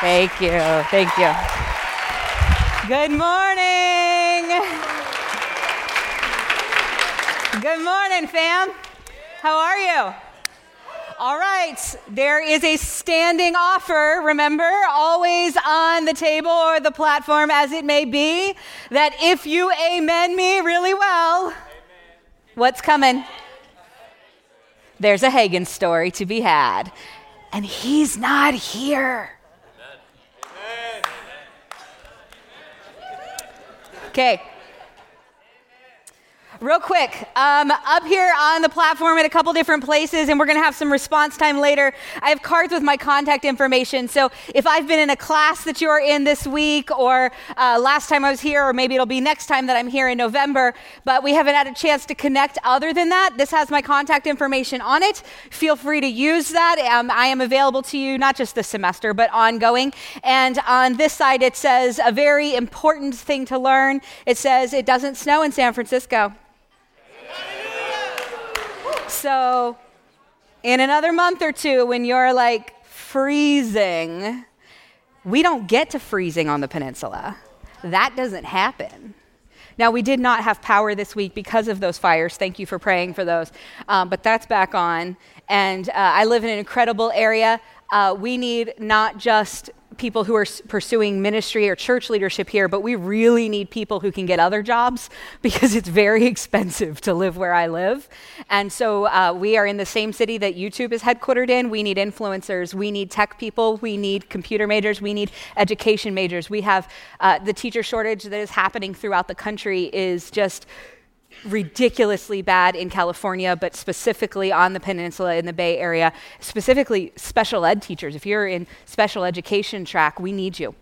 Thank you. Thank you. Good morning. Good morning, fam. How are you? All right, there is a standing offer, remember, always on the table or the platform as it may be, that if you amen me really well, amen. what's coming? There's a Hagin story to be had, and he's not here. Okay. Real quick, um, up here on the platform at a couple different places, and we're going to have some response time later. I have cards with my contact information. So if I've been in a class that you're in this week, or uh, last time I was here, or maybe it'll be next time that I'm here in November, but we haven't had a chance to connect other than that, this has my contact information on it. Feel free to use that. Um, I am available to you not just this semester, but ongoing. And on this side, it says a very important thing to learn. It says it doesn't snow in San Francisco. So, in another month or two, when you're like freezing, we don't get to freezing on the peninsula. That doesn't happen. Now, we did not have power this week because of those fires. Thank you for praying for those. Um, but that's back on. And uh, I live in an incredible area. Uh, we need not just people who are pursuing ministry or church leadership here, but we really need people who can get other jobs because it's very expensive to live where I live. And so uh, we are in the same city that YouTube is headquartered in. We need influencers, we need tech people, we need computer majors, we need education majors. We have uh, the teacher shortage that is happening throughout the country is just ridiculously bad in California, but specifically on the peninsula in the Bay Area, specifically special ed teachers. If you're in special education track, we need you.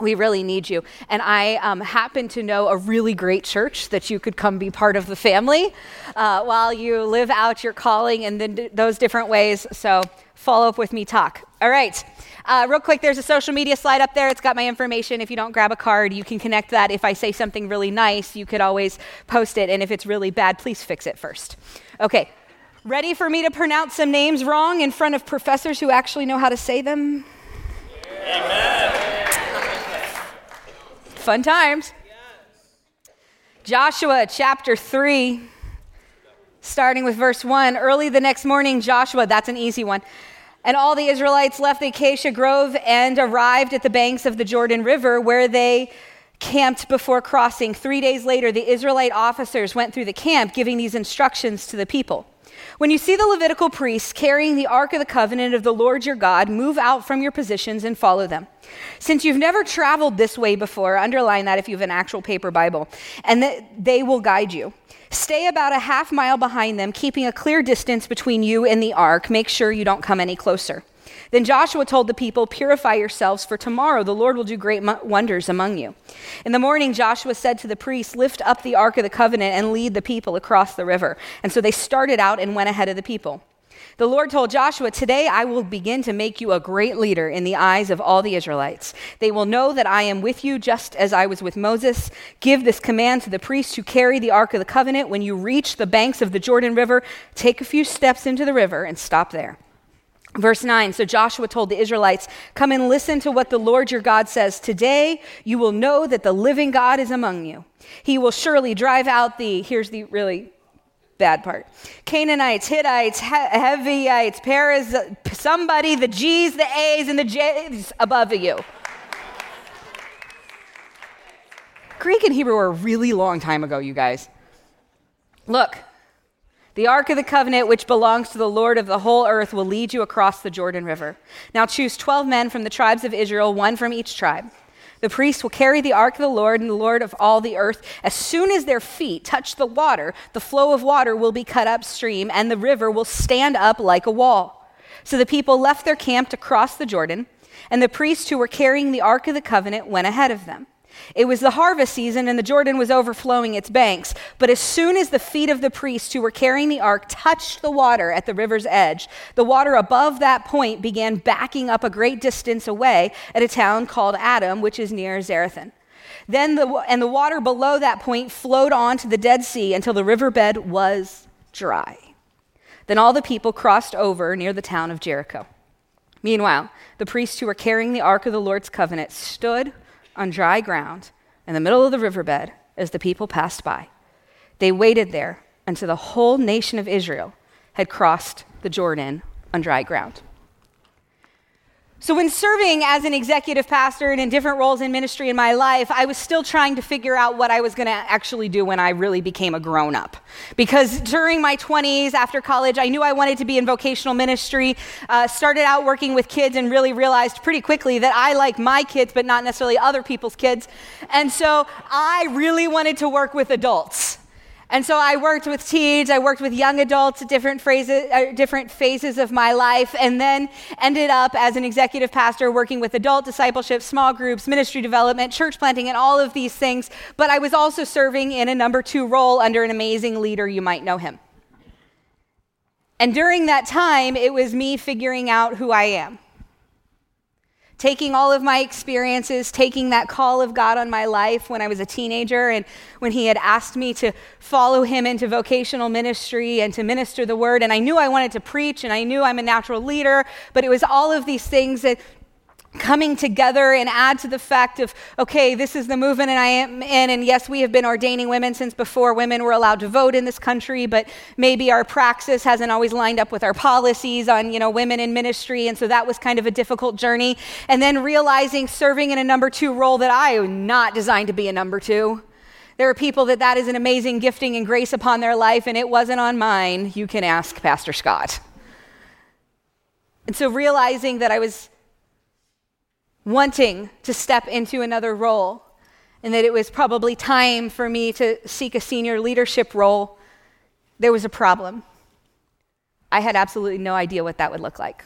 We really need you. And I um, happen to know a really great church that you could come be part of the family uh, while you live out your calling in the, those different ways. So follow up with me, talk. All right. Uh, real quick, there's a social media slide up there. It's got my information. If you don't grab a card, you can connect that. If I say something really nice, you could always post it. And if it's really bad, please fix it first. Okay. Ready for me to pronounce some names wrong in front of professors who actually know how to say them? Amen. Fun times. Joshua chapter 3, starting with verse 1. Early the next morning, Joshua, that's an easy one and all the Israelites left the acacia grove and arrived at the banks of the Jordan River, where they camped before crossing. Three days later, the Israelite officers went through the camp, giving these instructions to the people. When you see the Levitical priests carrying the Ark of the Covenant of the Lord your God, move out from your positions and follow them. Since you've never traveled this way before, underline that if you have an actual paper Bible, and they will guide you. Stay about a half mile behind them, keeping a clear distance between you and the ark. Make sure you don't come any closer. Then Joshua told the people, Purify yourselves, for tomorrow the Lord will do great wonders among you. In the morning, Joshua said to the priests, Lift up the ark of the covenant and lead the people across the river. And so they started out and went ahead of the people. The Lord told Joshua, Today I will begin to make you a great leader in the eyes of all the Israelites. They will know that I am with you just as I was with Moses. Give this command to the priests who carry the Ark of the Covenant. When you reach the banks of the Jordan River, take a few steps into the river and stop there. Verse 9 So Joshua told the Israelites, Come and listen to what the Lord your God says. Today you will know that the living God is among you. He will surely drive out the, here's the really bad part. Canaanites, Hittites, Heveites, Periz, somebody, the G's, the A's, and the J's above you. Greek and Hebrew were a really long time ago, you guys. Look, the Ark of the Covenant, which belongs to the Lord of the whole earth, will lead you across the Jordan River. Now choose 12 men from the tribes of Israel, one from each tribe. The priests will carry the ark of the Lord and the Lord of all the earth. As soon as their feet touch the water, the flow of water will be cut upstream, and the river will stand up like a wall. So the people left their camp to cross the Jordan, and the priests who were carrying the ark of the covenant went ahead of them. It was the harvest season, and the Jordan was overflowing its banks. But as soon as the feet of the priests who were carrying the ark touched the water at the river's edge, the water above that point began backing up a great distance away at a town called Adam, which is near Zarethan. Then the, and the water below that point flowed on to the Dead Sea until the riverbed was dry. Then all the people crossed over near the town of Jericho. Meanwhile, the priests who were carrying the ark of the Lord's covenant stood on dry ground in the middle of the riverbed as the people passed by. They waited there until the whole nation of Israel had crossed the Jordan on dry ground. So, when serving as an executive pastor and in different roles in ministry in my life, I was still trying to figure out what I was going to actually do when I really became a grown up. Because during my 20s, after college, I knew I wanted to be in vocational ministry. Uh, started out working with kids and really realized pretty quickly that I like my kids, but not necessarily other people's kids. And so I really wanted to work with adults. And so I worked with teens, I worked with young adults different, phrases, uh, different phases of my life, and then ended up as an executive pastor working with adult discipleship, small groups, ministry development, church planting, and all of these things. But I was also serving in a number two role under an amazing leader. You might know him. And during that time, it was me figuring out who I am taking all of my experiences, taking that call of God on my life when I was a teenager and when He had asked me to follow Him into vocational ministry and to minister the word. And I knew I wanted to preach and I knew I'm a natural leader, but it was all of these things that coming together and add to the fact of, okay, this is the movement and I am in, and yes, we have been ordaining women since before women were allowed to vote in this country, but maybe our praxis hasn't always lined up with our policies on, you know, women in ministry, and so that was kind of a difficult journey. And then realizing serving in a number two role that I am not designed to be a number two. There are people that that is an amazing gifting and grace upon their life, and it wasn't on mine. You can ask Pastor Scott. And so realizing that I was wanting to step into another role, and that it was probably time for me to seek a senior leadership role, there was a problem. I had absolutely no idea what that would look like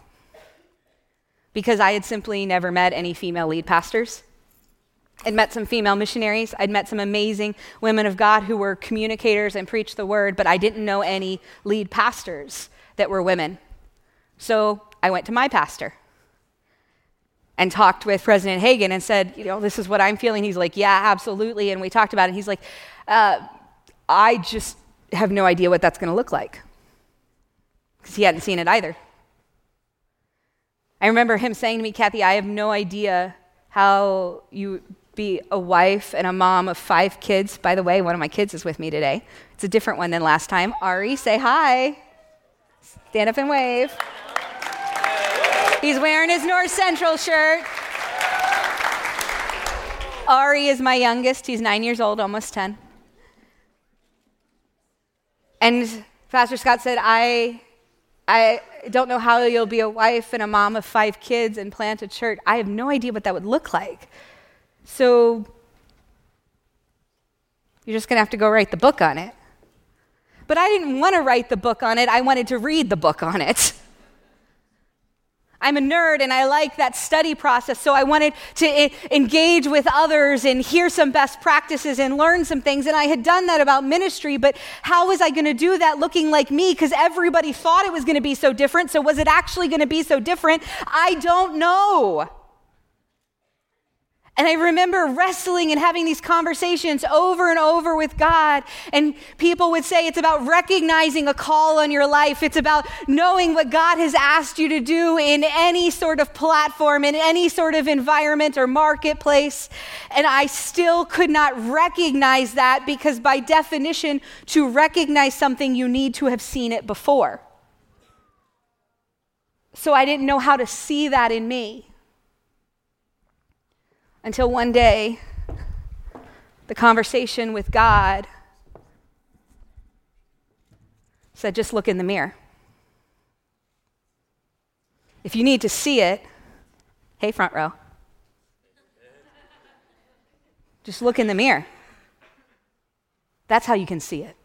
because I had simply never met any female lead pastors. I'd met some female missionaries. I'd met some amazing women of God who were communicators and preached the word, but I didn't know any lead pastors that were women. So I went to my pastor and talked with President Hagin and said, you know, this is what I'm feeling. He's like, yeah, absolutely. And we talked about it. He's like, uh, I just have no idea what that's going to look like because he hadn't seen it either. I remember him saying to me, Kathy, I have no idea how you be a wife and a mom of five kids. By the way, one of my kids is with me today. It's a different one than last time. Ari, say hi. Stand up and wave. He's wearing his North Central shirt. Ari is my youngest. He's nine years old, almost 10. And Pastor Scott said, I, I don't know how you'll be a wife and a mom of five kids and plant a church. I have no idea what that would look like. So you're just going to have to go write the book on it. But I didn't want to write the book on it, I wanted to read the book on it. I'm a nerd and I like that study process. So I wanted to engage with others and hear some best practices and learn some things. And I had done that about ministry, but how was I going to do that looking like me? Because everybody thought it was going to be so different. So was it actually going to be so different? I don't know. And I remember wrestling and having these conversations over and over with God. And people would say it's about recognizing a call on your life. It's about knowing what God has asked you to do in any sort of platform, in any sort of environment or marketplace. And I still could not recognize that because, by definition, to recognize something, you need to have seen it before. So I didn't know how to see that in me. Until one day, the conversation with God said, just look in the mirror. If you need to see it, hey, front row, just look in the mirror. That's how you can see it.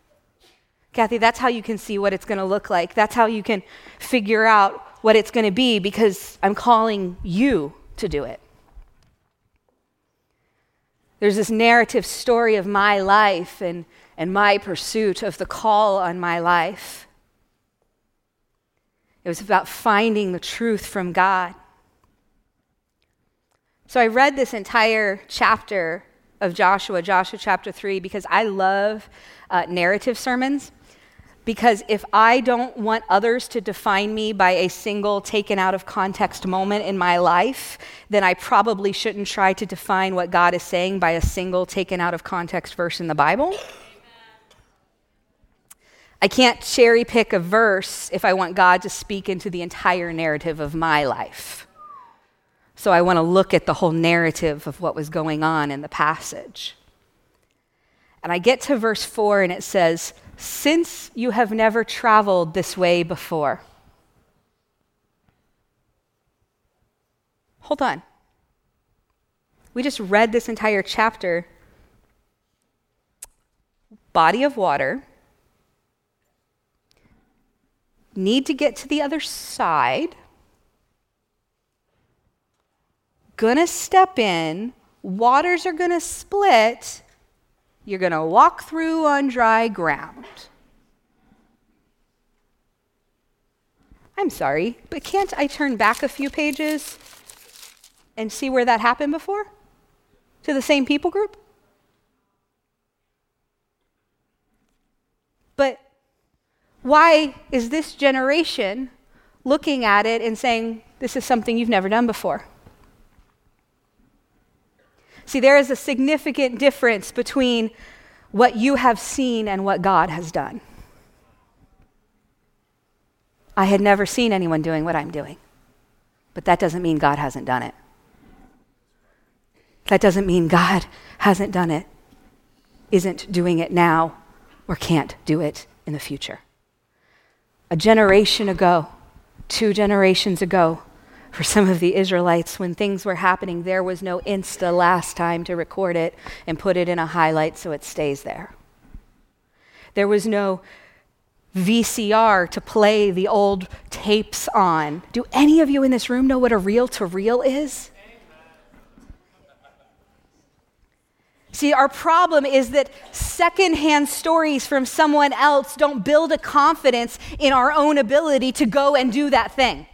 Kathy, that's how you can see what it's going to look like. That's how you can figure out what it's going to be because I'm calling you to do it. There's this narrative story of my life and, and my pursuit of the call on my life. It was about finding the truth from God. So I read this entire chapter of Joshua, Joshua chapter 3, because I love uh, narrative sermons. Because if I don't want others to define me by a single taken out of context moment in my life, then I probably shouldn't try to define what God is saying by a single taken out of context verse in the Bible. I can't cherry pick a verse if I want God to speak into the entire narrative of my life. So I want to look at the whole narrative of what was going on in the passage. And I get to verse 4 and it says, since you have never traveled this way before. Hold on. We just read this entire chapter. Body of water. Need to get to the other side. Gonna step in. Waters are gonna split you're going to walk through on dry ground. I'm sorry, but can't I turn back a few pages and see where that happened before? To the same people group? But why is this generation looking at it and saying, this is something you've never done before? See, there is a significant difference between what you have seen and what God has done. I had never seen anyone doing what I'm doing, but that doesn't mean God hasn't done it. That doesn't mean God hasn't done it, isn't doing it now, or can't do it in the future. A generation ago, two generations ago, for some of the Israelites, when things were happening, there was no Insta last time to record it and put it in a highlight so it stays there. There was no VCR to play the old tapes on. Do any of you in this room know what a reel to reel is? See, our problem is that secondhand stories from someone else don't build a confidence in our own ability to go and do that thing.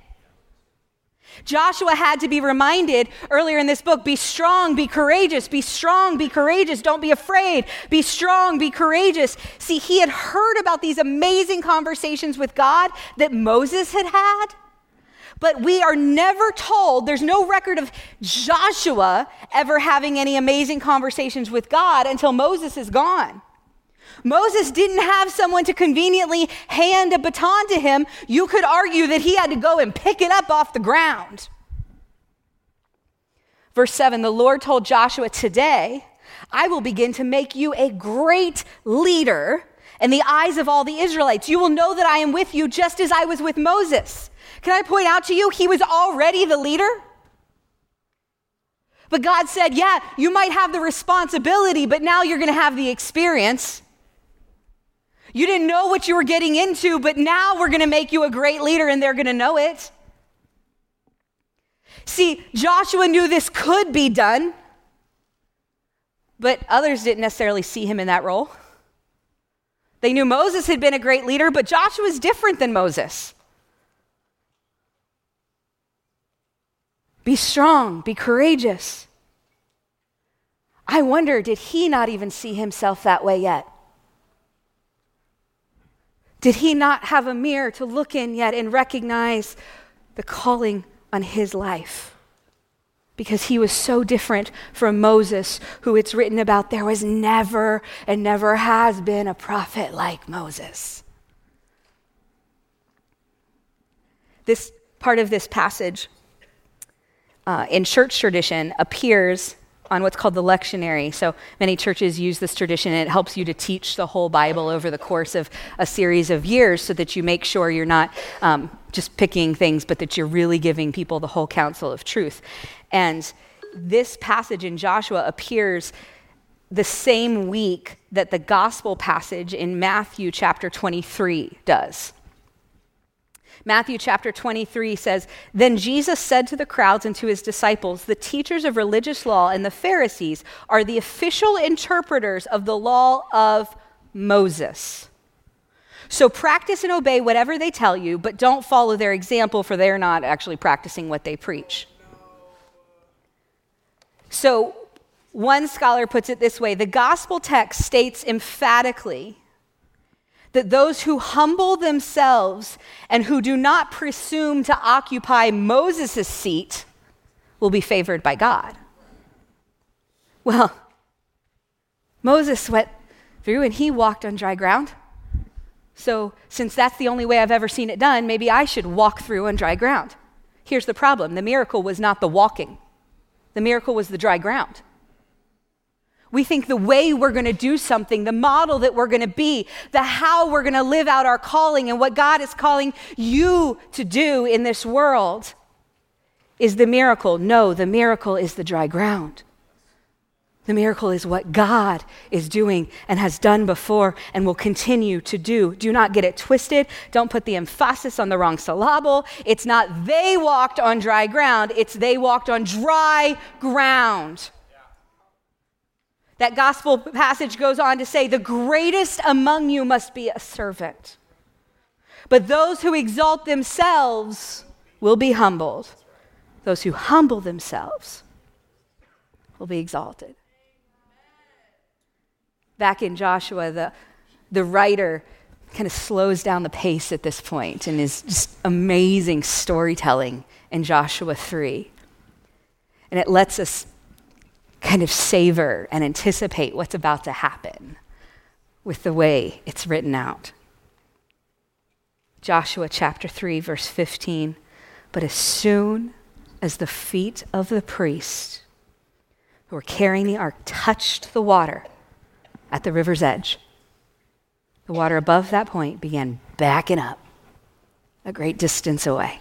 Joshua had to be reminded earlier in this book be strong, be courageous, be strong, be courageous, don't be afraid, be strong, be courageous. See, he had heard about these amazing conversations with God that Moses had had, but we are never told, there's no record of Joshua ever having any amazing conversations with God until Moses is gone. Moses didn't have someone to conveniently hand a baton to him. You could argue that he had to go and pick it up off the ground. Verse 7 The Lord told Joshua, Today I will begin to make you a great leader in the eyes of all the Israelites. You will know that I am with you just as I was with Moses. Can I point out to you, he was already the leader? But God said, Yeah, you might have the responsibility, but now you're going to have the experience. You didn't know what you were getting into, but now we're going to make you a great leader and they're going to know it. See, Joshua knew this could be done, but others didn't necessarily see him in that role. They knew Moses had been a great leader, but Joshua is different than Moses. Be strong, be courageous. I wonder, did he not even see himself that way yet? Did he not have a mirror to look in yet and recognize the calling on his life? Because he was so different from Moses, who it's written about there was never and never has been a prophet like Moses. This part of this passage uh, in church tradition appears on what's called the lectionary. So many churches use this tradition, and it helps you to teach the whole Bible over the course of a series of years so that you make sure you're not um, just picking things, but that you're really giving people the whole counsel of truth. And this passage in Joshua appears the same week that the gospel passage in Matthew chapter 23 does. Matthew chapter 23 says Then Jesus said to the crowds and to his disciples, The teachers of religious law and the Pharisees are the official interpreters of the law of Moses. So practice and obey whatever they tell you, but don't follow their example, for they're not actually practicing what they preach. So one scholar puts it this way the gospel text states emphatically that those who humble themselves and who do not presume to occupy Moses' seat will be favored by God. Well, Moses went through and he walked on dry ground. So, since that's the only way I've ever seen it done, maybe I should walk through on dry ground. Here's the problem the miracle was not the walking, the miracle was the dry ground. We think the way we're going to do something, the model that we're going to be, the how we're going to live out our calling and what God is calling you to do in this world is the miracle. No, the miracle is the dry ground. The miracle is what God is doing and has done before and will continue to do. Do not get it twisted. Don't put the emphasis on the wrong syllable. It's not they walked on dry ground, it's they walked on dry ground. That gospel passage goes on to say, The greatest among you must be a servant. But those who exalt themselves will be humbled. Those who humble themselves will be exalted. Back in Joshua, the, the writer kind of slows down the pace at this point and is just amazing storytelling in Joshua 3. And it lets us kind of savor and anticipate what's about to happen with the way it's written out. Joshua chapter 3, verse 15. But as soon as the feet of the priests who were carrying the ark touched the water at the river's edge, the water above that point began backing up a great distance away.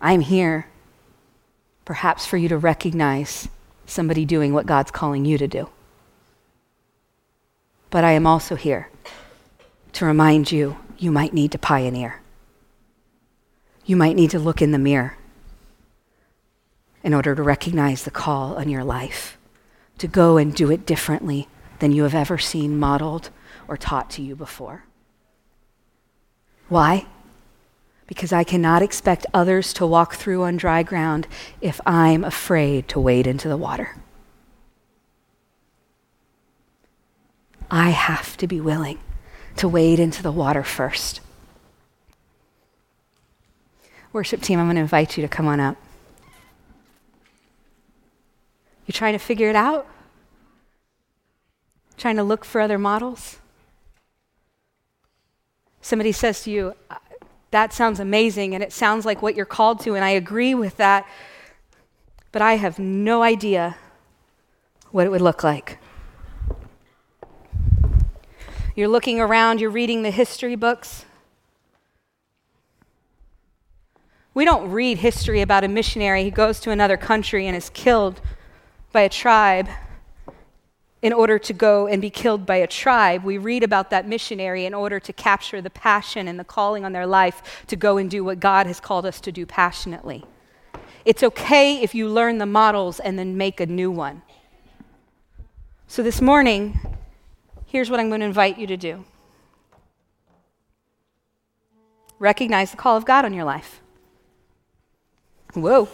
I'm here, perhaps for you to recognize somebody doing what God's calling you to do. But I am also here to remind you you might need to pioneer you might need to look in the mirror in order to recognize the call on your life to go and do it differently than you have ever seen modeled or taught to you before. Why? Because I cannot expect others to walk through on dry ground if I'm afraid to wade into the water. I have to be willing to wade into the water first. Worship team, I'm going to invite you to come on up. You're trying to figure it out? Trying to look for other models? Somebody says to you, That sounds amazing, and it sounds like what you're called to, and I agree with that, but I have no idea what it would look like. You're looking around, you're reading the history books. We don't read history about a missionary who goes to another country and is killed by a tribe in order to go and be killed by a tribe. We read about that missionary in order to capture the passion and the calling on their life to go and do what God has called us to do passionately. It's okay if you learn the models and then make a new one. So this morning, here's what I'm going to invite you to do recognize the call of God on your life. Whoa.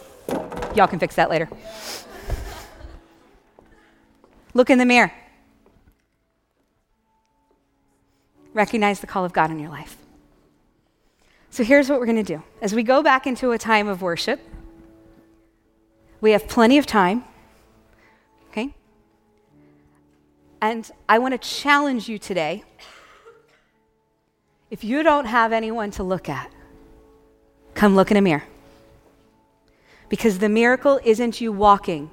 Y'all can fix that later. Look in the mirror. Recognize the call of God in your life. So here's what we're going to do. As we go back into a time of worship, we have plenty of time. Okay? And I want to challenge you today. If you don't have anyone to look at, come look in a mirror. Because the miracle isn't you walking,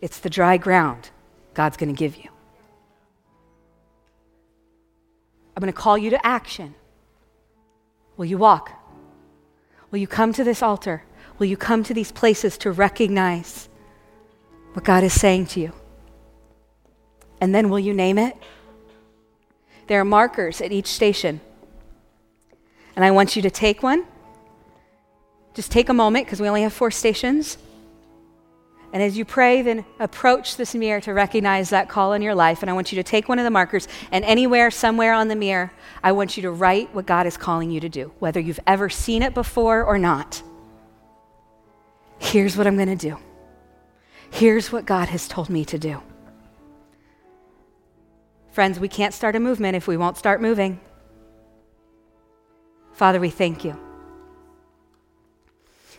it's the dry ground God's going to give you. I'm going to call you to action. Will you walk? Will you come to this altar? Will you come to these places to recognize what God is saying to you? And then will you name it? There are markers at each station. And I want you to take one just take a moment because we only have four stations. And as you pray, then approach this mirror to recognize that call in your life. And I want you to take one of the markers, and anywhere, somewhere on the mirror, I want you to write what God is calling you to do, whether you've ever seen it before or not. Here's what I'm going to do. Here's what God has told me to do. Friends, we can't start a movement if we won't start moving. Father, we thank you.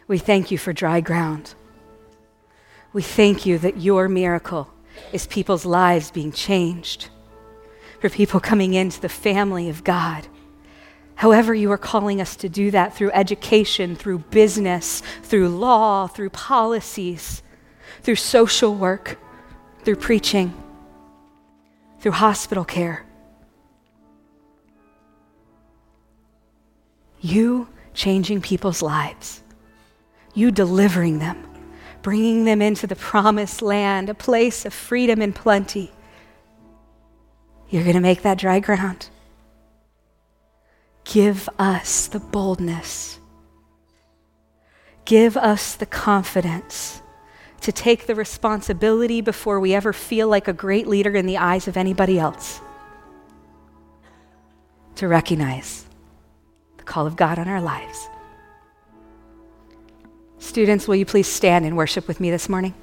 We thank you for dry ground. We thank you that your miracle is people's lives being changed, for people coming into the family of God. However, you are calling us to do that through education, through business, through law, through policies, through social work, through preaching, through hospital care. You changing people's lives, you delivering them, bringing them into the promised land, a place of freedom and plenty. You're going to make that dry ground. Give us the boldness. Give us the confidence to take the responsibility before we ever feel like a great leader in the eyes of anybody else. To recognize the call of God on our lives. Students, will you please stand and worship with me this morning?